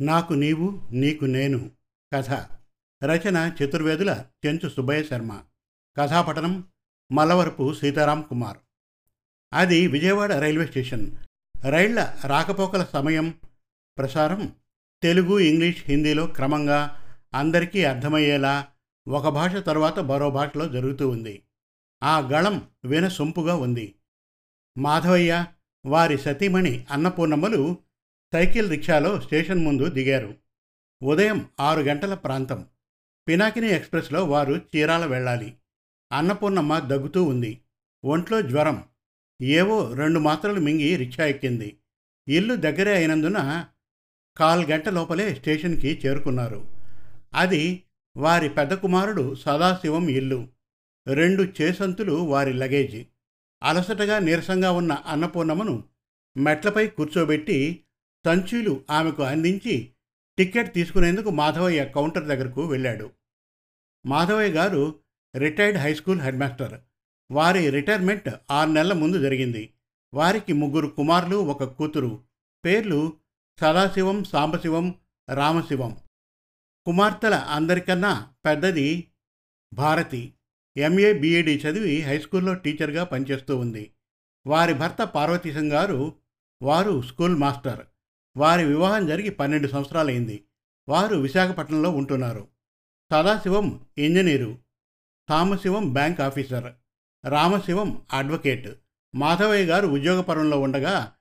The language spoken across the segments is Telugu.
నాకు నీవు నీకు నేను. కథ. రచన చతుర్వేదుల చెంచు సుబ్బయ్య శర్మ. కథాపటనం మల్లవరపు సీతారాం కుమార్. అది విజయవాడ రైల్వే స్టేషన్. రైళ్ళ రాకపోకల సమయం ప్రసారం తెలుగు ఇంగ్లీష్ హిందీలో క్రమంగా అందరికీ అర్థమయ్యేలా ఒక భాష తర్వాత మరో భాషలో జరుగుతూ ఉంది. ఆ గళం వినసొంపుగా ఉంది. మాధవయ్య వారి సతీమణి అన్నపూర్ణమ్మలు సైకిల్ రిక్షాలో స్టేషన్ ముందు దిగారు. ఉదయం ఆరు గంటల ప్రాంతం. పినాకిని ఎక్స్ప్రెస్లో వారు చీరాల వెళ్ళాలి. అన్నపూర్ణమ్మ దగ్గుతూ ఉంది. ఒంట్లో జ్వరం. ఏవో రెండు మాత్రలు మింగి రిక్షా ఎక్కింది. ఇల్లు దగ్గరే అయినందున కాల్ గంట లోపలే స్టేషన్కి చేరుకున్నారు. అది వారి పెద్ద కుమారుడు సదాశివం ఇల్లు. రెండు చేసంతులు వారి లగేజీ. అలసటగా నీరసంగా ఉన్న అన్నపూర్ణమ్మను మెట్లపై కూర్చోబెట్టి సంచులు ఆమెకు అందించి టికెట్ తీసుకునేందుకు మాధవయ్య కౌంటర్ దగ్గరకు వెళ్ళాడు. Madhavayya garu retired high school head master వారి రిటైర్మెంట్ ఆరు నెలల ముందు జరిగింది. వారికి ముగ్గురు కుమారులు ఒక కూతురు. పేర్లు సదాశివం సాంబశివం రామశివం. కుమార్తెల అందరికన్నా పెద్దది Bharati. M A B Ed చదివి హై స్కూల్లో టీచర్గా పనిచేస్తూ ఉంది. వారి భర్త పార్వతీశం గారు వారు స్కూల్ మాస్టర్. వారి వివాహం జరిగి పన్నెండు సంవత్సరాలైంది. వారు విశాఖపట్నంలో ఉంటున్నారు. Sadasivam engineer Samasivam bank officer Ramasivam advocate. Madhavayya garu ఉద్యోగపరంలో ఉండగా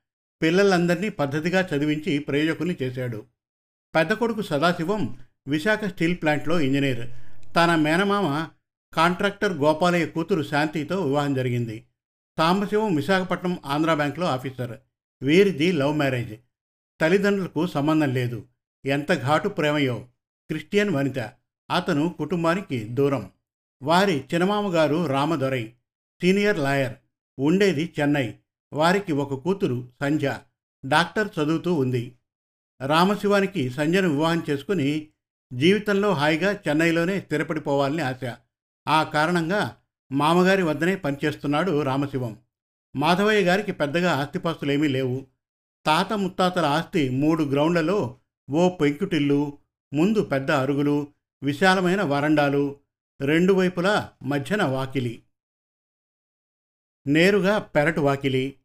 పిల్లలందరినీ పద్ధతిగా చదివించి ప్రయోజకుల్ని చేశాడు. పెద్ద కొడుకు సదాశివం విశాఖ స్టీల్ ప్లాంట్లో ఇంజనీర్. తన మేనమామ కాంట్రాక్టర్ గోపాలయ్య కూతురు శాంతితో వివాహం జరిగింది. సాంబశివం విశాఖపట్నం ఆంధ్రా బ్యాంక్లో ఆఫీసర్. వీరిది love marriage. తల్లిదండ్రులకు సంబంధం లేదు. ఎంత ఘాటు ప్రేమయో క్రిస్టియన్ వనిత. అతను కుటుంబానికి దూరం. వారి చిన్నమామగారు రామదొరై సీనియర్ లాయర్. ఉండేది చెన్నై. వారికి ఒక కూతురు సంజ డాక్టర్ చదువుతూ ఉంది. రామశివానికి సంజను వివాహం చేసుకుని జీవితంలో హాయిగా చెన్నైలోనే స్థిరపడిపోవాలని ఆశ. ఆ కారణంగా మామగారి వద్దనే పనిచేస్తున్నాడు రామశివం. మాధవయ్య గారికి పెద్దగా ఆస్తిపాస్తులేమీ లేవు. తాత ముత్తాతల ఆస్తి మూడు గ్రౌండ్లలో ఓ పెంకుటిల్లు ముందు పెద్ద అరుగులు విశాలమైన వరండాలు రెండు వైపులా మధ్యన వాకిలి. నేరుగా పెరటు వాకిలి.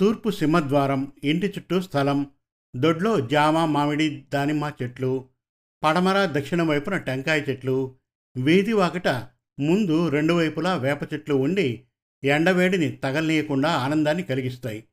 తూర్పు సింహద్వారం ఇంటి చుట్టూ స్థలం దొడ్లో జామ మామిడి దానిమ్మ చెట్లు పడమర దక్షిణం వైపున టెంకాయ చెట్లు వీధి వాకట ముందు రెండు వైపులా వేప చెట్లు ఉండి ఎండవేడిని తగలనీయకుండా ఆనందాన్ని కలిగిస్తాయి.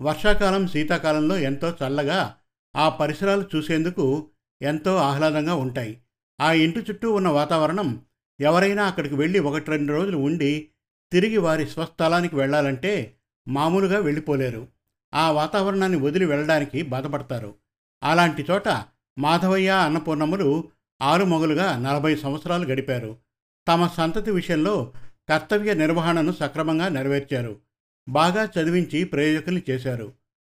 వర్షాకాలం శీతాకాలంలో ఎంతో చల్లగా ఆ పరిసరాలు చూసేందుకు ఎంతో ఆహ్లాదంగా ఉంటాయి. ఆ ఇంటి చుట్టూ ఉన్న వాతావరణం ఎవరైనా అక్కడికి వెళ్ళి ఒకటి రెండు రోజులు ఉండి తిరిగి వారి స్వస్థలానికి వెళ్ళాలంటే మామూలుగా వెళ్ళిపోలేరు. ఆ వాతావరణాన్ని వదిలి వెళ్ళడానికి బాధపడతారు. అలాంటి చోట మాధవయ్య అన్నపూర్ణములు ఆరు మొగలుగా నలభై సంవత్సరాలు గడిపారు. తమ సంతతి విషయంలో కర్తవ్య నిర్వహణను సక్రమంగా నెరవేర్చారు. బాగా చదివించి ప్రయోజకుల్ని చేశారు.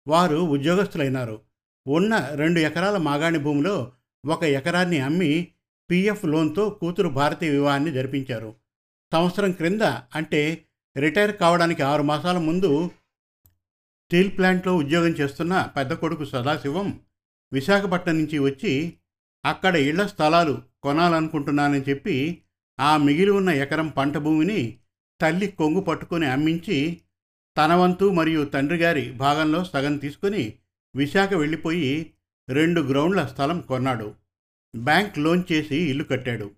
వారు ఉద్యోగస్తులైనారు. ఉన్న రెండు ఎకరాల మాగాణి భూమిలో ఒక ఎకరాన్ని అమ్మి పీఎఫ్ లోన్తో కూతురు భారతీయ వివాహాన్ని జరిపించారు. సంవత్సరం క్రింద అంటే రిటైర్ కావడానికి ఆరు మాసాల ముందు స్టీల్ ప్లాంట్లో ఉద్యోగం చేస్తున్న పెద్ద కొడుకు సదాశివం విశాఖపట్నం నుంచి వచ్చి అక్కడ ఇళ్ళ స్థలాలు కొనాలనుకుంటున్నానని చెప్పి ఆ మిగిలి ఉన్న ఎకరం పంట భూమిని తల్లి కొంగు పట్టుకొని అమ్మించి తన వంతు మరియు తండ్రి గారి భాగంలో సగం తీసుకుని విశాఖ వెళ్ళిపోయి రెండు గ్రౌండ్ల స్థలం కొన్నాడు. బ్యాంక్ లోన్ చేసి ఇల్లు కట్టాడు.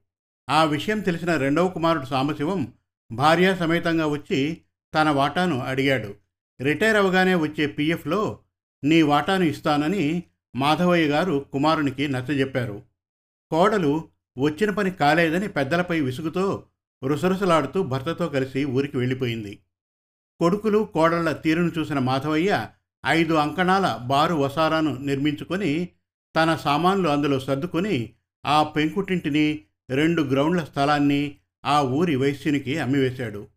ఆ విషయం తెలిసిన రెండవ కుమారుడు సాంబశివం భార్య సమేతంగా వచ్చి తన వాటాను అడిగాడు. రిటైర్ అవగానే వచ్చే పీఎఫ్లో నీ వాటాను ఇస్తానని మాధవయ్య గారు కుమారునికి నచ్చజెప్పారు. కోడలు వచ్చిన పని కాలేదని పెద్దలపై విసుగుతో రుసరుసలాడుతూ భర్తతో కలిసి ఊరికి వెళ్ళిపోయింది. కొడుకులు కోడళ్ళ తీరును చూసిన మాధవయ్య ఐదు అంకణాల బారు వసారాను నిర్మించుకొని తన సామాన్లు అందులో సర్దుకొని ఆ పెంకుటింటిని రెండు గ్రౌండ్ల స్థలాన్ని ఆ ఊరి వైశ్యునికి అమ్మివేశాడు.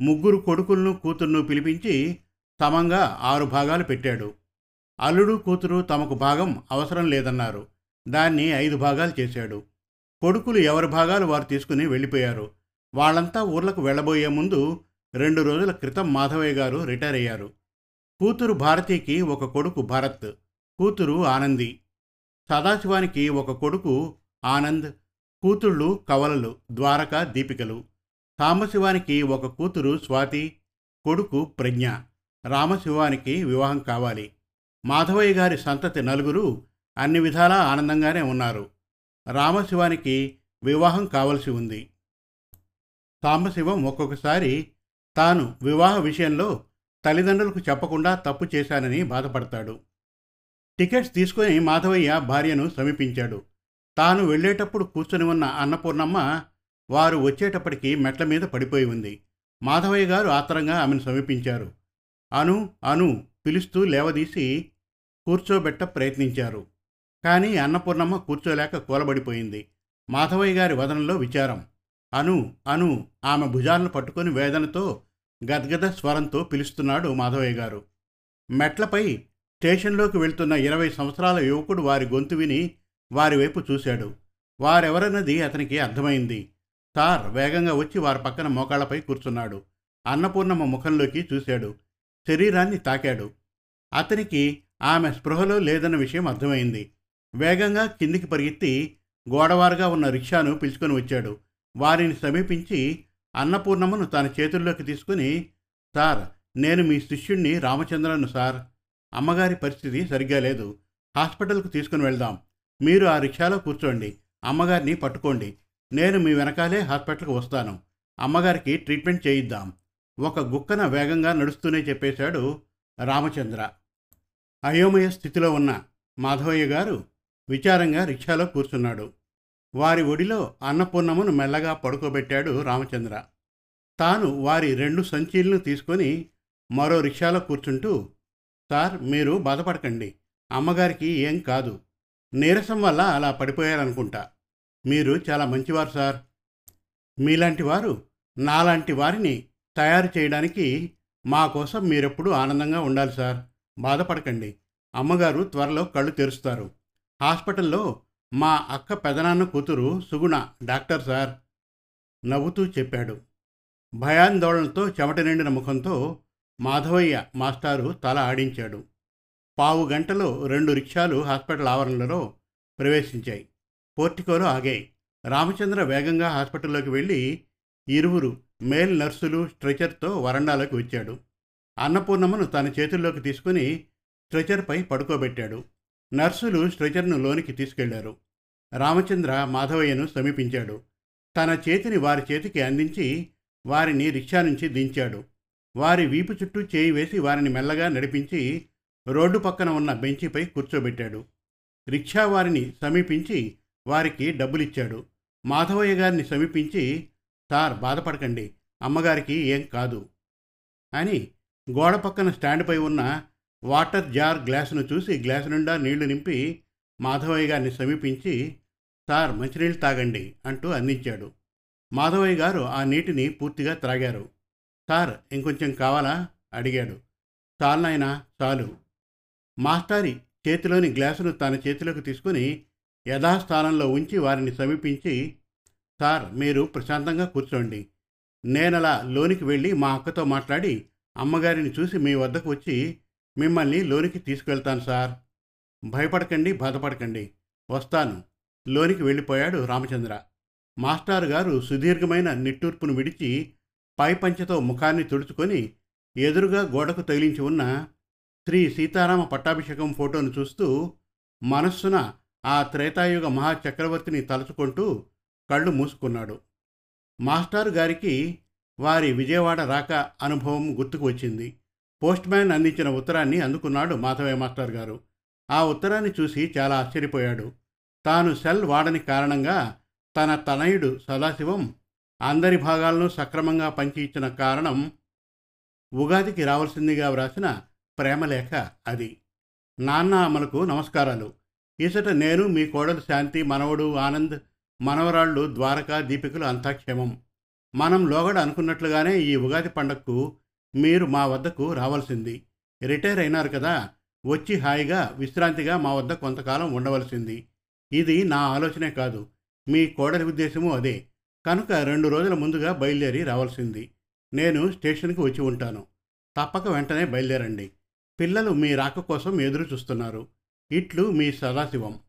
ముగ్గురు కొడుకులను కూతుర్ను పిలిపించి సమంగా ఆరు భాగాలు పెట్టాడు. అల్లుడు కూతురు తమకు భాగం అవసరం లేదన్నారు. దాన్ని ఐదు భాగాలు చేశాడు. కొడుకులు ఎవరి భాగాలు వారు తీసుకుని వెళ్ళిపోయారు. వాళ్ళంతా ఊర్లకు వెళ్ళబోయే ముందు రెండు రోజుల క్రితం మాధవయ్య గారు రిటైర్ అయ్యారు. కూతురు భారతికి ఒక కొడుకు భరత్ కూతురు ఆనంది. సదాశివానికి ఒక కొడుకు ఆనంద్ కూతుళ్ళు కవలలు ద్వారక దీపికలు. సాంబశివానికి ఒక కూతురు స్వాతి కొడుకు ప్రజ్ఞ. రామశివానికి వివాహం కావాలి. మాధవయ్య గారి సంతతి నలుగురు అన్ని విధాలా ఆనందంగానే ఉన్నారు. రామశివానికి వివాహం కావలసి ఉంది. సాంబశివం ఒక్కొక్కసారి తాను వివాహ విషయంలో తల్లిదండ్రులకు చెప్పకుండా తప్పు చేశానని బాధపడతాడు. టికెట్స్ తీసుకొని మాధవయ్య భార్యను సమీపించాడు. తాను వెళ్ళేటప్పుడు కూర్చొని ఉన్న అన్నపూర్ణమ్మ వారు వచ్చేటప్పటికి మెట్ల మీద పడిపోయి ఉంది. మాధవయ్య గారు ఆత్రంగా ఆమెను సమీపించారు. అను అను పిలుస్తూ లేవదీసి కూర్చోబెట్ట ప్రయత్నించారు. కానీ అన్నపూర్ణమ్మ కూర్చోలేక కూలబడిపోయింది. మాధవయ్య గారి వదనంలో విచారం. అను అను ఆమె భుజాలను పట్టుకొని వేదనతో గద్గద స్వరంతో పిలుస్తున్నాడు మాధవయ్య గారు. మెట్లపై స్టేషన్లోకి వెళ్తున్న ఇరవై సంవత్సరాల యువకుడు వారి గొంతు విని వారి వైపు చూశాడు. వారెవరన్నది అతనికి అర్థమైంది. సార్ వేగంగా వచ్చి వారి పక్కన మోకాళ్ళపై కూర్చున్నాడు. అన్నపూర్ణమ్మ ముఖంలోకి చూశాడు. శరీరాన్ని తాకాడు. అతనికి ఆమె స్పృహలో లేదన్న విషయం అర్థమైంది. వేగంగా కిందికి పరిగెత్తి గోడవారుగా ఉన్న రిక్షాను పిలుచుకొని వచ్చాడు. వారిని సమీపించి అన్నపూర్ణమ్మను తన చేతుల్లోకి తీసుకుని సార్ నేను మీ శిష్యుణ్ణి రామచంద్రను సార్. అమ్మగారి పరిస్థితి సరిగ్గా లేదు. హాస్పిటల్కు తీసుకుని వెళ్దాం. మీరు ఆ రిక్షాలో కూర్చోండి. అమ్మగారిని పట్టుకోండి. నేను మీ వెనకాలే హాస్పిటల్కి వస్తాను. అమ్మగారికి ట్రీట్మెంట్ చేయిద్దాం. ఒక గుక్కన వేగంగా నడుస్తూనే చెప్పేశాడు రామచంద్ర. అయోమయ స్థితిలో ఉన్న మాధవయ్య గారు విచారంగా రిక్షాలో కూర్చున్నాడు. వారి ఒడిలో అన్నపూర్ణమును మెల్లగా పడుకోబెట్టాడు రామచంద్ర. తాను వారి రెండు సంచీలను తీసుకొని మరో రిక్షాలో కూర్చుంటూ సార్ మీరు బాధపడకండి. అమ్మగారికి ఏం కాదు. నీరసం వల్ల అలా పడిపోయారనుకుంటా. మీరు చాలా మంచివారు సార్. మీలాంటి వారు నాలాంటి వారిని తయారు చేయడానికి మా కోసం మీరెప్పుడు ఆనందంగా ఉండాలి సార్. బాధపడకండి. అమ్మగారు త్వరలో కళ్ళు తెరుస్తారు. హాస్పిటల్లో మా అక్క పెదనాన్న కూతురు సుగుణ డాక్టర్ సార్ నవ్వుతూ చెప్పాడు. భయాందోళనతో చెమట నిండిన ముఖంతో మాధవయ్య మాస్టారు తల ఆడించాడు. పావు గంటలో రెండు రిక్షాలు హాస్పిటల్ ఆవరణలో ప్రవేశించాయి. పోర్టికోలో ఆగాయి. రామచంద్ర వేగంగా హాస్పిటల్లోకి వెళ్ళి ఇరువురు మేల్ నర్సులు స్ట్రెచర్తో వరండాలోకి వచ్చాడు. అన్నపూర్ణమ్మను తన చేతుల్లోకి తీసుకుని స్ట్రెచర్పై పడుకోబెట్టాడు. నర్సులు స్ట్రెచర్ను లోనికి తీసుకెళ్ళారు. రామచంద్ర మాధవయ్యను సమీపించాడు. తన చేతిని వారి చేతికి అందించి వారిని రిక్షా నుంచి దించాడు. వారి వీపు చుట్టూ చేయి వేసి వారిని మెల్లగా నడిపించి రోడ్డు పక్కన ఉన్న బెంచిపై కూర్చోబెట్టాడు. రిక్షా వారిని సమీపించి వారికి డబ్బులిచ్చాడు. మాధవయ్య గారిని సమీపించి సార్ బాధపడకండి. అమ్మగారికి ఏం కాదు అని గోడ పక్కన స్టాండ్పై ఉన్న వాటర్ జార్ గ్లాసును చూసి గ్లాసు నిండా నీళ్ళు నింపి మాధవయ్య గారిని సమీపించి సార్ మంచినీళ్ళు తాగండి అంటూ అందించాడు. మాధవయ్య గారు ఆ నీటిని పూర్తిగా త్రాగారు. సార్ ఇంకొంచెం కావాలా? అడిగాడు. చాలనైనా చాలు. మాస్టారి చేతిలోని గ్లాసును తన చేతిలోకి తీసుకుని యథాస్థానంలో ఉంచి వారిని సమీపించి సార్ మీరు ప్రశాంతంగా కూర్చోండి. నేనలా లోనికి వెళ్ళి మా అక్కతో మాట్లాడి అమ్మగారిని చూసి మీ వద్దకు వచ్చి మిమ్మల్ని లోనికి తీసుకెళ్తాను సార్. భయపడకండి బాధపడకండి. వస్తాను. లోనికి వెళ్ళిపోయాడు రామచంద్ర. మాస్టారు గారు సుదీర్ఘమైన నిట్టూర్పును విడిచి పై పంచెతో ముఖాన్ని తుడుచుకొని ఎదురుగా గోడకు తగిలించి ఉన్న శ్రీ సీతారామ పట్టాభిషేకం ఫోటోను చూస్తూ మనస్సున ఆ త్రేతాయుగ మహాచక్రవర్తిని తలుచుకుంటూ కళ్ళు మూసుకున్నాడు. మాస్టారు గారికి వారి విజయవాడ రాక అనుభవం గుర్తుకు వచ్చింది. పోస్ట్ మ్యాన్ అందించిన ఉత్తరాన్ని అందుకున్నాడు మాధవయ్య మాస్టర్ గారు. ఆ ఉత్తరాన్ని చూసి చాలా ఆశ్చర్యపోయాడు. తాను సెల్ వాడని కారణంగా తన తనయుడు సదాశివం అందరి భాగాలను సక్రమంగా పంచి ఇచ్చిన కారణం ఉగాదికి రావాల్సిందిగా వ్రాసిన ప్రేమలేఖ అది. నాన్న అమలకు నమస్కారాలు. ఇసట నేను మీ కోడలు శాంతి మనవడు ఆనంద్ మనవరాళ్ళు ద్వారకా దీపికలు అంతా క్షేమం మనం లోగడ అనుకున్నట్లుగానే ఈ ఉగాది పండగకు మీరు మా వద్దకు రావాల్సింది. రిటైర్ అయినారు కదా వచ్చి హాయిగా విశ్రాంతిగా మా వద్ద కొంతకాలం ఉండవలసింది. ఇది నా ఆలోచనే కాదు. మీ కోడలి ఉద్దేశము అదే. కనుక రెండు రోజుల ముందుగా బయలుదేరి రావాల్సింది. నేను స్టేషన్కి వచ్చి ఉంటాను. తప్పక వెంటనే బయలుదేరండి. పిల్లలు మీ రాక కోసం ఎదురు చూస్తున్నారు. ఇట్లు మీ సదాశివం.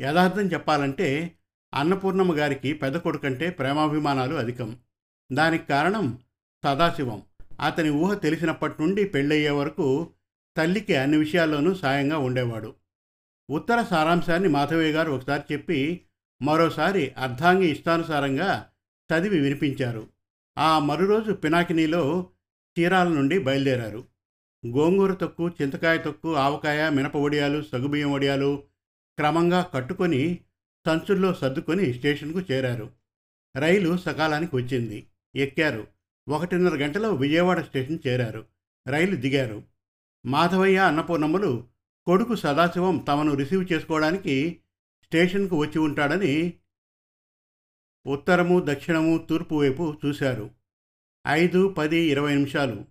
యథార్థం చెప్పాలంటే అన్నపూర్ణమ్మ గారికి పెద్ద కొడుకంటే ప్రేమాభిమానాలు అధికం. దానికి కారణం సదాశివం. అతని ఊహ తెలిసినప్పటి నుండి పెళ్ళయ్యే వరకు తల్లికి అన్ని విషయాల్లోనూ సాయంగా ఉండేవాడు. ఉత్తర సారాంశాన్ని మాధవయ్య గారు ఒకసారి చెప్పి మరోసారి అర్ధాంగి ఇష్టానుసారంగా చదివి వినిపించారు. ఆ మరురోజు పినాకినీలో చీరాల నుండి బయలుదేరారు. గోంగూర తొక్కు చింతకాయ తొక్కు ఆవకాయ మినప వడియాలు సగుబియ్యం వడియాలు క్రమంగా కట్టుకొని సంచుల్లో సర్దుకొని స్టేషన్కు చేరారు. రైలు సకాలానికి వచ్చింది. ఎక్కారు. ఒకటిన్నర గంటలో విజయవాడ స్టేషన్ చేరారు. రైలు దిగారు. మాధవయ్య అన్నపూర్ణమ్మలు కొడుకు సదాశివం తమను రిసీవ్ చేసుకోవడానికి స్టేషన్కు వచ్చి ఉంటాడని ఉత్తరము దక్షిణము తూర్పు వైపు చూశారు. ఐదు పది ఇరవై నిమిషాలు.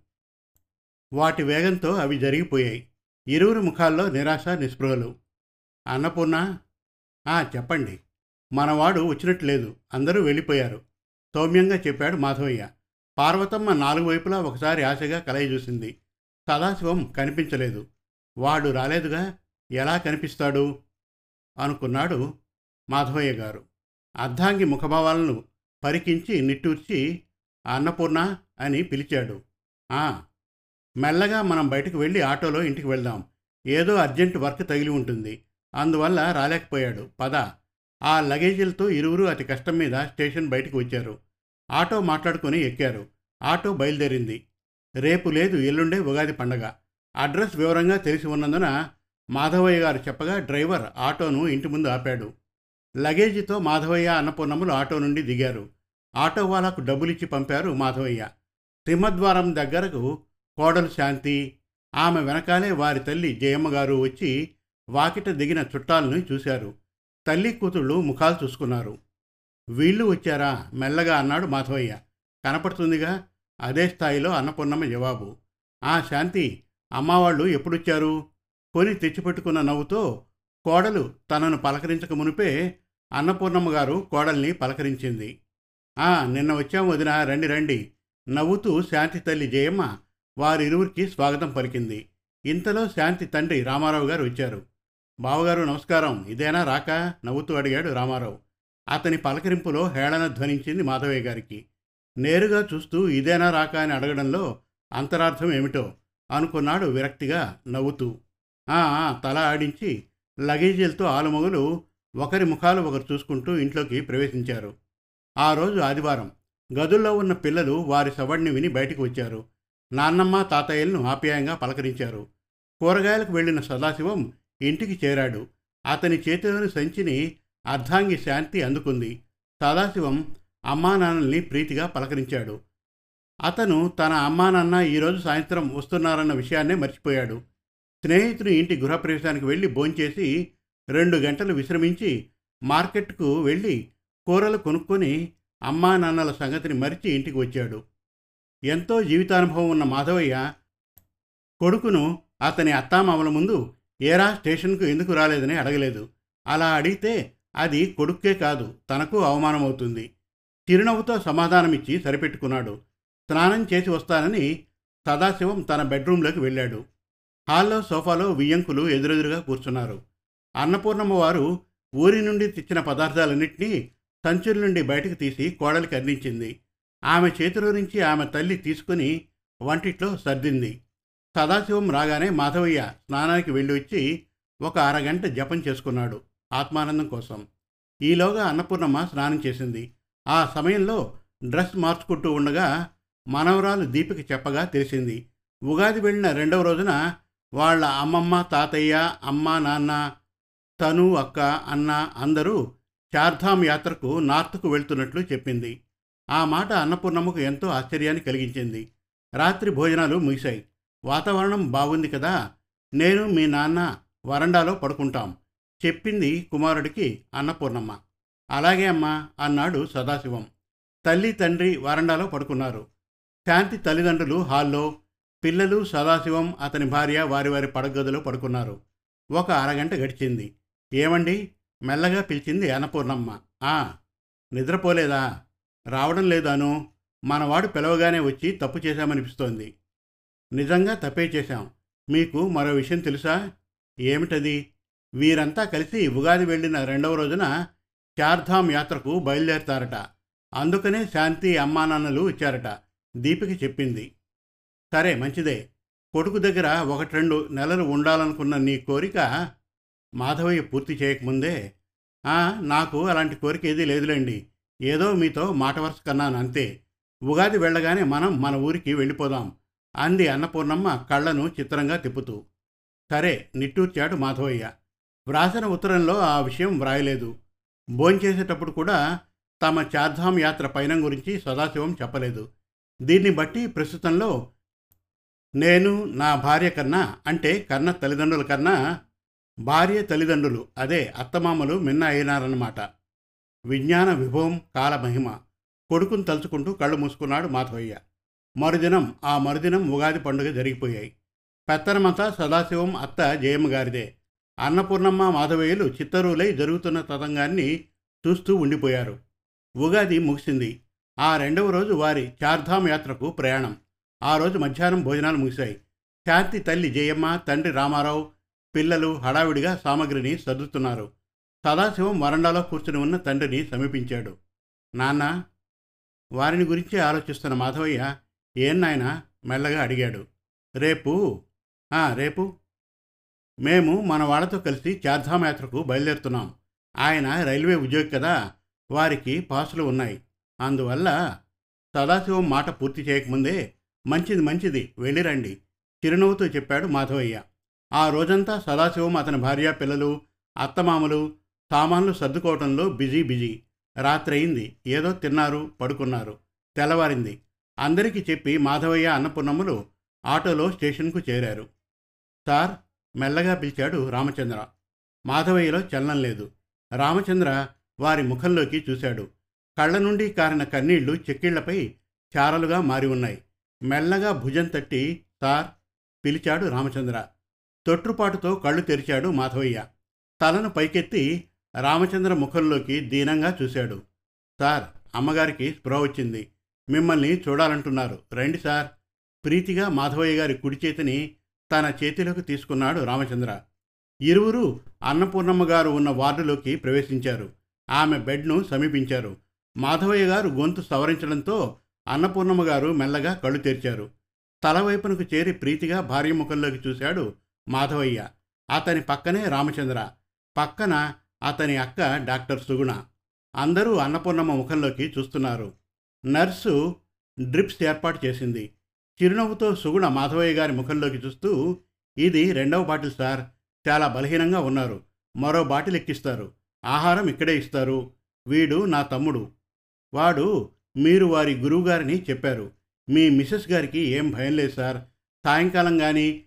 వాటి వేగంతో అవి జరిగిపోయాయి. ఇరువురి ముఖాల్లో నిరాశ నిస్పృహలు. అన్నపూర్ణ "ఆ, చెప్పండి. మనవాడు వచ్చినట్టు లేదు. అందరూ వెళ్ళిపోయారు. సౌమ్యంగా చెప్పాడు మాధవయ్య. పార్వతమ్మ నాలుగు వైపులా ఒకసారి ఆశగా కలయి చూసింది. సదాశివం కనిపించలేదు. వాడు రాలేదుగా? ఎలా కనిపిస్తాడు? అనుకున్నాడు మాధవయ్య గారు. అర్ధాంగి ముఖభావాలను పరికించి నిట్టూర్చి అన్నపూర్ణ అని పిలిచాడు. "ఆ." మెల్లగా మనం బయటకు వెళ్ళి ఆటోలో ఇంటికి వెళ్దాం. ఏదో అర్జెంట్ వర్క్ తగిలి ఉంటుంది. అందువల్ల రాలేకపోయాడు. పద. ఆ లగేజీలతో ఇరువురు అతి కష్టం మీద స్టేషన్ బయటకు వచ్చారు. ఆటో మాట్లాడుకొని ఎక్కారు. ఆటో బయలుదేరింది. రేపు లేదు ఎల్లుండే ఉగాది పండగ. అడ్రస్ వివరంగా తెలిసి ఉన్నందున మాధవయ్య గారు చెప్పగా డ్రైవర్ ఆటోను ఇంటి ముందు ఆపాడు. లగేజీతో మాధవయ్య అన్నపూర్ణములు ఆటో నుండి దిగారు. ఆటో వాళ్ళకు డబ్బులిచ్చి పంపారు మాధవయ్య. సింహద్వారం దగ్గరకు కోడలు శాంతి ఆమె వెనకాలే వారి తల్లి జయమ్మగారు వచ్చి వాకిట దిగిన చుట్టాలను చూశారు. తల్లి కూతుళ్ళు ముఖాలు చూసుకున్నారు. వీళ్ళు వచ్చారా? మెల్లగా అన్నాడు మాధవయ్య. కనపడుతుందిగా. అదే స్థాయిలో అన్నపూర్ణమ్మ జవాబు. ఆ శాంతి అమ్మవాళ్ళు ఎప్పుడొచ్చారు? కొని తెచ్చిపెట్టుకున్న నవ్వుతో కోడలు తనను పలకరించక మునిపే అన్నపూర్ణమ్మ గారు కోడల్ని పలకరించింది. ఆ నిన్న వచ్చాం వదిన రండి రండి నవ్వుతూ శాంతి తల్లి జయమ్మ వారిరువురికి స్వాగతం పలికింది. ఇంతలో శాంతి తండ్రి రామారావు గారు వచ్చారు. బావగారు నమస్కారం. ఇదేనా? రాక? నవ్వుతూ అడిగాడు రామారావు. అతని పలకరింపులో హేళన ధ్వనించింది మాధవయ్య గారికి. నేరుగా చూస్తూ ఇదేనా రాక అని అడగడంలో అంతరార్థం ఏమిటో అనుకున్నాడు విరక్తిగా నవ్వుతూ. "ఆ, తల ఆడించి లగేజీలతో ఆలుమొగలు ఒకరి ముఖాలు ఒకరు చూసుకుంటూ ఇంట్లోకి ప్రవేశించారు. ఆ రోజు ఆదివారం గదుల్లో ఉన్న పిల్లలు వారి సవడిని విని బయటికి వచ్చారు. నాన్నమ్మ తాతయ్యలను ఆప్యాయంగా పలకరించారు. కూరగాయలకు వెళ్ళిన సదాశివం ఇంటికి చేరాడు. అతని చేతిలోని సంచిని అర్ధాంగి శాంతి అందుకుంది. సదాశివం అమ్మానాన్నల్ని ప్రీతిగా పలకరించాడు. అతను తన అమ్మానాన్న ఈరోజు సాయంత్రం వస్తున్నారన్న విషయాన్నే మర్చిపోయాడు. స్నేహితుని ఇంటి గృహప్రవేశానికి వెళ్ళి భోంచేసి రెండు గంటలు విశ్రమించి మార్కెట్కు వెళ్ళి కూరలు కొనుక్కొని అమ్మా నాన్నల సంగతిని మరిచి ఇంటికి వచ్చాడు. ఎంతో జీవితానుభవం ఉన్న మాధవయ్య కొడుకును అతని అత్తామామల ముందు ఏరా స్టేషన్కు ఎందుకు రాలేదని అడగలేదు. అలా అడిగితే అది కొడుక్కే కాదు తనకు అవమానమవుతుంది. చిరునవ్వుతో సమాధానమిచ్చి సరిపెట్టుకున్నాడు. స్నానం చేసి వస్తానని సదాశివం తన బెడ్రూంలోకి వెళ్ళాడు. హాల్లో సోఫాలో వియ్యంకులు ఎదురెదురుగా కూర్చున్నారు. అన్నపూర్ణమ్మ వారు ఊరి నుండి తెచ్చిన పదార్థాలన్నింటినీ సంచుల నుండి బయటకు తీసి కోడలికి అందించింది. ఆమె చేతిలో నుంచి ఆమె తల్లి తీసుకుని వంటిట్లో సర్దింది. సదాశివం రాగానే మాధవయ్య స్నానానికి వెళ్ళి వచ్చి ఒక అరగంట జపం చేసుకున్నాడు. ఆత్మానందం కోసం. ఈలోగా అన్నపూర్ణమ్మ స్నానం చేసింది. ఆ సమయంలో డ్రెస్ మార్చుకుంటూ ఉండగా మనవరాలు దీపిక చెప్పగా తెలిసింది. ఉగాది వెళ్ళిన రెండవ రోజున వాళ్ళ అమ్మమ్మ తాతయ్య అమ్మ నాన్న తను అక్క అన్న అందరూ చార్ధామ్ యాత్రకు నార్త్కు వెళ్తున్నట్లు చెప్పింది. ఆ మాట అన్నపూర్ణమ్మకు ఎంతో ఆశ్చర్యాన్ని కలిగించింది. రాత్రి భోజనాలు ముగిశాయి. వాతావరణం బాగుంది కదా. నేను మీ నాన్న వరండాలో పడుకుంటాం. చెప్పింది కుమారుడికి అన్నపూర్ణమ్మ. అలాగే అమ్మా అన్నాడు సదాశివం. తల్లి తండ్రి వరండాలో పడుకున్నారు. శాంతి తల్లిదండ్రులు హాల్లో పిల్లలు సదాశివం అతని భార్య వారి వారి పడగదిలో పడుకున్నారు. ఒక అరగంట గడిచింది. ఏమండి? మెల్లగా పిలిచింది అన్నపూర్ణమ్మ. ఆ నిద్రపోలేదా? రావడం లేదాను మనవాడు పిలవగానే వచ్చి తప్పు చేశామనిపిస్తోంది. నిజంగా తప్పే చేశాం. మీకు మరో విషయం తెలుసా? ఏమిటది? వీరంతా కలిసి ఉగాది వెళ్ళిన రెండవ రోజున చార్ధామ్ యాత్రకు బయలుదేరతారట. అందుకనే శాంతి అమ్మానాన్నలు ఇచ్చారట దీపిక చెప్పింది. సరే మంచిదే. కొడుకు దగ్గర ఒకటి రెండు నెలలు ఉండాలనుకున్న నీ కోరిక మాధవయ్య పూర్తి చేయకముందే నాకు అలాంటి కోరిక ఏదీ లేదులేండి. ఏదో మీతో మాట వరుస కన్నాను అంతే. ఉగాది వెళ్ళగానే మనం మన ఊరికి వెళ్ళిపోదాం. అంది అన్నపూర్ణమ్మ కళ్ళను చిత్రంగా తిప్పుతూ. సరే నిట్టూర్చాడు మాధవయ్య. వ్రాసిన ఉత్తరంలో ఆ విషయం వ్రాయలేదు. భోంచేసేటప్పుడు కూడా తమ చార్ధామ్ యాత్ర పయనం గురించి సదాశివం చెప్పలేదు. దీన్ని బట్టి ప్రస్తుతంలో నేను నా భార్య కన్నా అంటే కన్న తల్లిదండ్రుల కన్నా భార్య తల్లిదండ్రులు అదే అత్తమామలు మిన్న అయినారన్నమాట. విజ్ఞాన విభవం కాలమహిమ కొడుకును తలుచుకుంటూ కళ్ళు మూసుకున్నాడు మాధవయ్య. మరుదినం ఆ మరుదినం ఉగాది పండుగ జరిగిపోయాయి. పెత్తనమంతా సదాశివం అత్త జయమ్మ గారిదే. అన్నపూర్ణమ్మ మాధవయ్యలు చిత్తరులై జరుగుతున్న తతంగాన్ని చూస్తూ ఉండిపోయారు. ఉగాది ముగిసింది. ఆ రెండవ రోజు వారి చార్ధామ్ యాత్రకు ప్రయాణం. ఆ రోజు మధ్యాహ్నం భోజనాలు ముగిశాయి. శాంతి తల్లి జయమ్మ తండ్రి రామారావు పిల్లలు హడావిడిగా సామగ్రిని సర్దుతున్నారు. సదాశివం వరండాలో కూర్చుని ఉన్న తండ్రిని సమీపించాడు. నాన్న వారిని గురించి ఆలోచిస్తున్న మాధవయ్య ఏం నాయనా? మెల్లగా అడిగాడు. రేపు. రేపు? మేము మన వాళ్ళతో కలిసి చార్ధామ్ యాత్రకు బయలుదేరుతున్నాం. ఆయన రైల్వే ఉద్యోగి కదా వారికి పాసులు ఉన్నాయి. అందువల్ల సదాశివం మాట పూర్తి చేయకముందే మంచిది మంచిది వెళ్ళిరండి చిరునవ్వుతో చెప్పాడు మాధవయ్య. ఆ రోజంతా సదాశివం అతని భార్య పిల్లలు అత్తమామలు సామాన్లు సర్దుకోవటంలో బిజీ బిజీ. రాత్రి అయింది ఏదో తిన్నారు పడుకున్నారు తెల్లవారింది. అందరికీ చెప్పి మాధవయ్య అన్నపూర్ణమ్మలు ఆటోలో స్టేషన్కు చేరారు. సార్ మెల్లగా పిలిచాడు రామచంద్ర. మాధవయ్యలో చలనం లేదు. రామచంద్ర వారి ముఖంలోకి చూశాడు. కళ్ళ నుండి కారిన కన్నీళ్ళు చెక్కిళ్ళపై చారలుగా మారి ఉన్నాయి. మెల్లగా భుజం తట్టి సార్ పిలిచాడు రామచంద్ర. తొట్రుపాటుతో కళ్ళు తెరిచాడు మాధవయ్య. తలను పైకెత్తి రామచంద్ర ముఖంలోకి దీనంగా చూశాడు. సార్ అమ్మగారికి స్పృహ వచ్చింది. మిమ్మల్ని చూడాలంటున్నారు. రండి సార్. ప్రీతిగా మాధవయ్య గారి కుడి చేతిని తన చేతిలోకి తీసుకున్నాడు రామచంద్ర. ఇరువురు అన్నపూర్ణమ్మ గారు ఉన్న వార్డులోకి ప్రవేశించారు. ఆమె బెడ్ను సమీపించారు. మాధవయ్య గారు గొంతు సవరించడంతో అన్నపూర్ణమ్మ గారు మెల్లగా కళ్ళు తెరిచారు. తల వైపునకు చేరి ప్రీతిగా భార్య ముఖంలోకి చూశాడు మాధవయ్య. అతని పక్కనే రామచంద్ర. పక్కన అతని అక్క డాక్టర్ సుగుణ. అందరూ అన్నపూర్ణమ్మ ముఖంలోకి చూస్తున్నారు. నర్సు డ్రిప్స్ ఏర్పాటు చేసింది. చిరునవ్వుతో సుగుణ మాధవయ్య గారి ముఖంలోకి చూస్తూ ఇది రెండవ బాటిల్ సార్. చాలా బలహీనంగా ఉన్నారు. మరో బాటిల్ ఎక్కిస్తారు. ఆహారం ఇక్కడే ఇస్తారు. వీడు నా తమ్ముడు. వాడు మీరు వారి గురువుగారిని చెప్పారు. మీ మిసెస్ గారికి ఏం భయం లేదు సార్. సాయంకాలం కానీ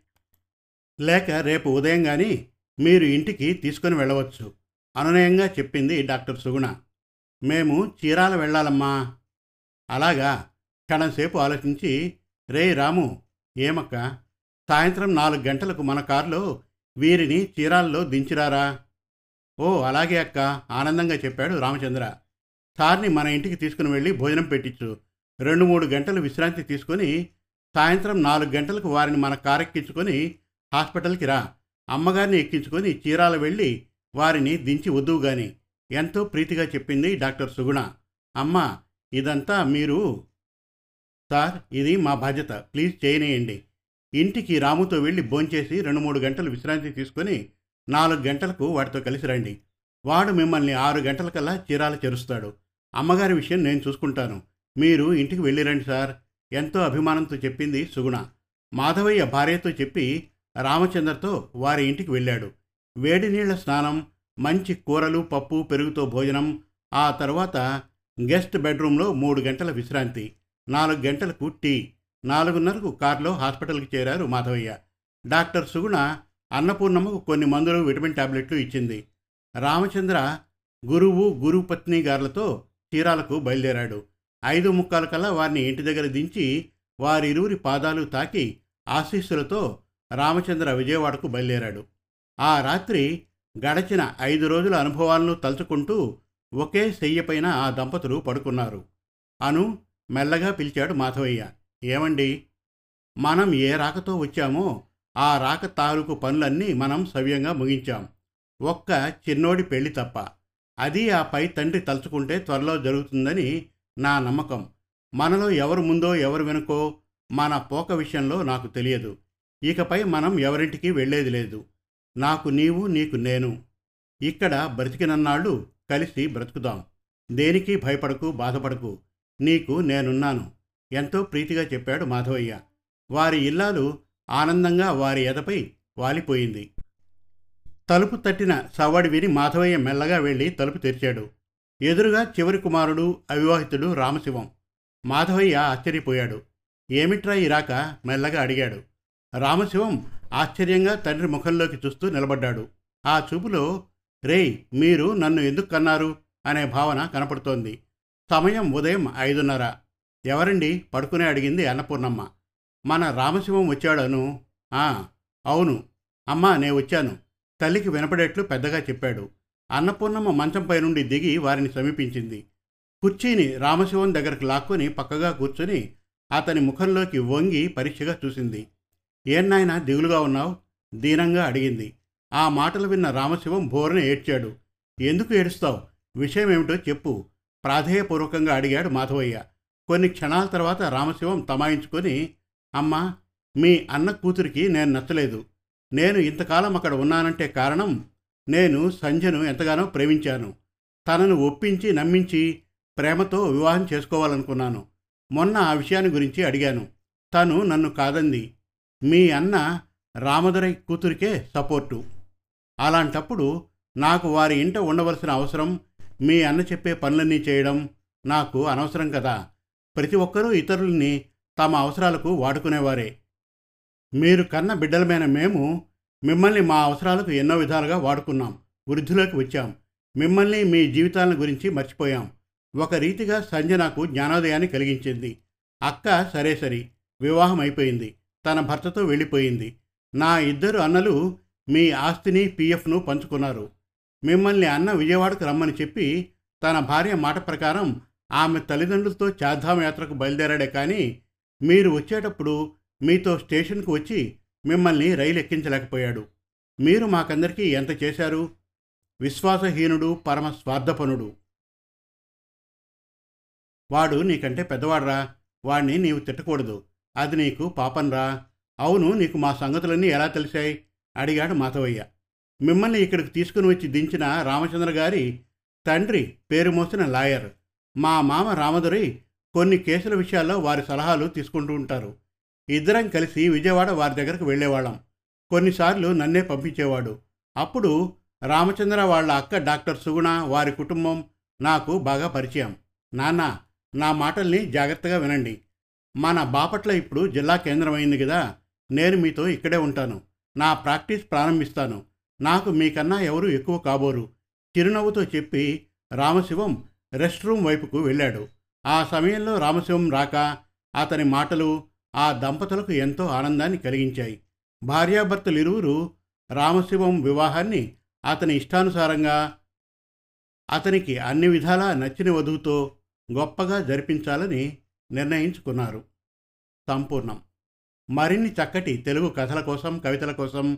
లేక రేపు ఉదయం కానీ మీరు ఇంటికి తీసుకొని వెళ్ళవచ్చు. అనునయంగా చెప్పింది డాక్టర్ సుగుణ. మేము చీరాల వెళ్ళాలమ్మా. అలాగా. క్షణంసేపు ఆలోచించి రే రాము ఏమక్క? సాయంత్రం నాలుగు గంటలకు మన కారులో వీరిని చీరాల్లో దించిరారా? ఓ అలాగే అక్క ఆనందంగా చెప్పాడు రామచంద్ర. సార్ని మన ఇంటికి తీసుకుని వెళ్ళి భోజనం పెట్టించు రెండు మూడు గంటలు విశ్రాంతి తీసుకొని సాయంత్రం నాలుగు గంటలకు వారిని మన కారు ఎక్కించుకొని హాస్పిటల్కి రా. అమ్మగారిని ఎక్కించుకొని చీరాల వెళ్ళి వారిని దించి వద్దువు గాని. ఎంతో ప్రీతిగా చెప్పింది డాక్టర్ సుగుణ. అమ్మ ఇదంతా మీరు సార్ ఇది మా బాధ్యత. ప్లీజ్ చేయనేయండి. ఇంటికి రాముతో వెళ్ళి భోంచేసి రెండు మూడు గంటలు విశ్రాంతి తీసుకొని నాలుగు గంటలకు వాడితో కలిసి రండి. వాడు మిమ్మల్ని ఆరు గంటలకల్లా చీరాలు చేరుస్తాడు. అమ్మగారి విషయం నేను చూసుకుంటాను. మీరు ఇంటికి వెళ్ళిరండి సార్. ఎంతో అభిమానంతో చెప్పింది సుగుణ. మాధవయ్య భార్యతో చెప్పి రామచంద్రతో వారి ఇంటికి వెళ్ళాడు. వేడి నీళ్ళ స్నానం మంచి కూరలు పప్పు పెరుగుతో భోజనం ఆ తర్వాత గెస్ట్ బెడ్రూమ్లో మూడు గంటల విశ్రాంతి. నాలుగు గంటలకు టీ. నాలుగున్నరకు కారులో హాస్పిటల్కి చేరారు మాధవయ్య. డాక్టర్ సుగుణ అన్నపూర్ణమ్మకు కొన్ని మందులు విటమిన్ టాబ్లెట్లు ఇచ్చింది. రామచంద్ర గురువు గురుపత్ని గారులతో చీరాలకు బయలుదేరాడు. ఐదు ముక్కాల కల్లా వారిని ఇంటి దగ్గర దించి వారిరువురి పాదాలు తాకి ఆశీస్సులతో రామచంద్ర విజయవాడకు బయలుదేరాడు. ఆ రాత్రి గడచిన ఐదు రోజుల అనుభవాలను తలుచుకుంటూ ఒకే శయ్యపైన ఆ దంపతులు పడుకున్నారు. అను మెల్లగా పిలిచాడు మాధవయ్య. ఏమండి? మనం ఏ రాకతో వచ్చామో ఆ రాక తాలూకు పనులన్నీ మనం సవ్యంగా ముగించాం. ఒక్క చిన్నోడి పెళ్ళి తప్ప. అది ఆ పై తండ్రి తలుచుకుంటే త్వరలో జరుగుతుందని నా నమ్మకం. మనలో ఎవరు ముందో ఎవరు వెనుకో మన పోక విషయంలో నాకు తెలియదు. ఇకపై మనం ఎవరింటికి వెళ్ళేది లేదు. నాకు నీవు నీకు నేను. ఇక్కడ బ్రతికినన్నాళ్ళు కలిసి బ్రతుకుదాం. దేనికి భయపడకు బాధపడకు. నీకు నేనున్నాను. ఎంతో ప్రీతిగా చెప్పాడు మాధవయ్య. వారి ఇల్లాలు ఆనందంగా వారి ఎదపై వాలిపోయింది. తలుపు తట్టిన సవ్వడి విని మాధవయ్య మెల్లగా వెళ్ళి తలుపు తెరిచాడు. ఎదురుగా చివరి కుమారుడు అవివాహితుడు రామశివం. మాధవయ్య ఆశ్చర్యపోయాడు. ఏమిట్రా ఈ రాక? మెల్లగా అడిగాడు. రామశివం ఆశ్చర్యంగా తండ్రి ముఖంలోకి చూస్తూ నిలబడ్డాడు. ఆ చూపులో రేయ్ మీరు నన్ను ఎందుకు కన్నారు? అనే భావన కనపడుతోంది. సమయం ఉదయం ఐదున్నర. ఎవరండి? పడుకునే అడిగింది అన్నపూర్ణమ్మ. మన రామశివం వచ్చాడను? ఆ అవును. అమ్మా నే వచ్చాను. తల్లికి వినపడేట్లు పెద్దగా చెప్పాడు. అన్నపూర్ణమ్మ మంచంపై నుండి దిగి వారిని సమీపించింది. కుర్చీని రామశివం దగ్గరకు లాక్కొని పక్కగా కూర్చొని అతని ముఖంలోకి వంగి పరీక్షగా చూసింది. ఏన్నాయనా దిగులుగా ఉన్నావు? దీనంగా అడిగింది. ఆ మాటలు విన్న రామశివం బోరని ఏడ్చాడు. ఎందుకు ఏడుస్తావు? విషయం ఏమిటో చెప్పు. ప్రాధేయపూర్వకంగా అడిగాడు మాధవయ్య. కొన్ని క్షణాల తర్వాత రామశివం తమాయించుకొని అమ్మా మీ అన్న కూతురికి నేను నచ్చలేదు. నేను ఇంతకాలం అక్కడ ఉన్నానంటే కారణం నేను సంజను ఎంతగానో ప్రేమించాను. తనను ఒప్పించి నమ్మించి ప్రేమతో వివాహం చేసుకోవాలనుకున్నాను. మొన్న ఆ విషయాన్ని గురించి అడిగాను. తను నన్ను కాదంది. మీ అన్న రామదురై కూతురికే సపోర్టు. అలాంటప్పుడు నాకు వారి ఇంట ఉండవలసిన అవసరం మీ అన్న చెప్పే పనులన్నీ చేయడం నాకు అనవసరం కదా. ప్రతి ఒక్కరూ ఇతరుల్ని తమ అవసరాలకు వాడుకునేవారే. మీరు కన్న బిడ్డలమైన మేము మిమ్మల్ని మా అవసరాలకు ఎన్నో విధాలుగా వాడుకున్నాం. వృద్ధిలోకి వచ్చాం. మిమ్మల్ని మీ జీవితాల గురించి మర్చిపోయాం. ఒక రీతిగా సంజ నాకు జ్ఞానోదయాన్ని కలిగించింది. అక్క సరే సరి వివాహం అయిపోయింది. తన భర్తతో వెళ్ళిపోయింది. నా ఇద్దరు అన్నలు మీ ఆస్తిని పీఎఫ్ను పంచుకున్నారు. మిమ్మల్ని అన్న విజయవాడకు రమ్మని చెప్పి తన భార్య మాట ప్రకారం ఆమె తల్లిదండ్రులతో చార్ధామ యాత్రకు బయలుదేరాడే కానీ మీరు వచ్చేటప్పుడు మీతో స్టేషన్కు వచ్చి మిమ్మల్ని రైలు ఎక్కించలేకపోయాడు. మీరు మాకందరికీ ఎంత చేశారు? విశ్వాసహీనుడు పరమ స్వార్థపనుడు. వాడు నీకంటే పెద్దవాడురా. వాడిని నీవు తిట్టకూడదు. అది నీకు పాపంరా. అవును నీకు మా సంగతులన్నీ ఎలా తెలిసాయి? అడిగాడు మాధవయ్య. మిమ్మల్ని ఇక్కడికి తీసుకుని వచ్చి దించిన రామచంద్ర గారి తండ్రి పేరు మోసిన లాయర్. మా మామ రామధురి కొన్ని కేసుల విషయాల్లో వారి సలహాలు తీసుకుంటూ ఉంటారు. ఇద్దరం కలిసి విజయవాడ వారి దగ్గరకు వెళ్ళేవాళ్ళం. కొన్నిసార్లు నన్నే పంపించేవాడు. అప్పుడు రామచంద్ర వాళ్ళ అక్క డాక్టర్ సుగుణ వారి కుటుంబం నాకు బాగా పరిచయం. నాన్న నా మాటల్ని జాగ్రత్తగా వినండి. మన బాపట్ల ఇప్పుడు జిల్లా కేంద్రమైంది కదా నేను మీతో ఇక్కడే ఉంటాను. నా ప్రాక్టీస్ ప్రారంభిస్తాను. నాకు మీకన్నా ఎవరూ ఎక్కువ కాబోరు? చిరునవ్వుతో చెప్పి రామశివం రెస్ట్ రూమ్ వైపుకు వెళ్ళాడు. ఆ సమయంలో రామశివం రాక అతని మాటలు ఆ దంపతులకు ఎంతో ఆనందాన్ని కలిగించాయి. భార్యాభర్తలు ఇరువురు రామశివం వివాహాన్ని అతని ఇష్టానుసారంగా అతనికి అన్ని విధాలా నచ్చిన వధువుతో గొప్పగా జరిపించాలని నిర్ణయించుకున్నారు. సంపూర్ణం. మరిన్ని చక్కటి తెలుగు కథల కోసం కవితల కోసం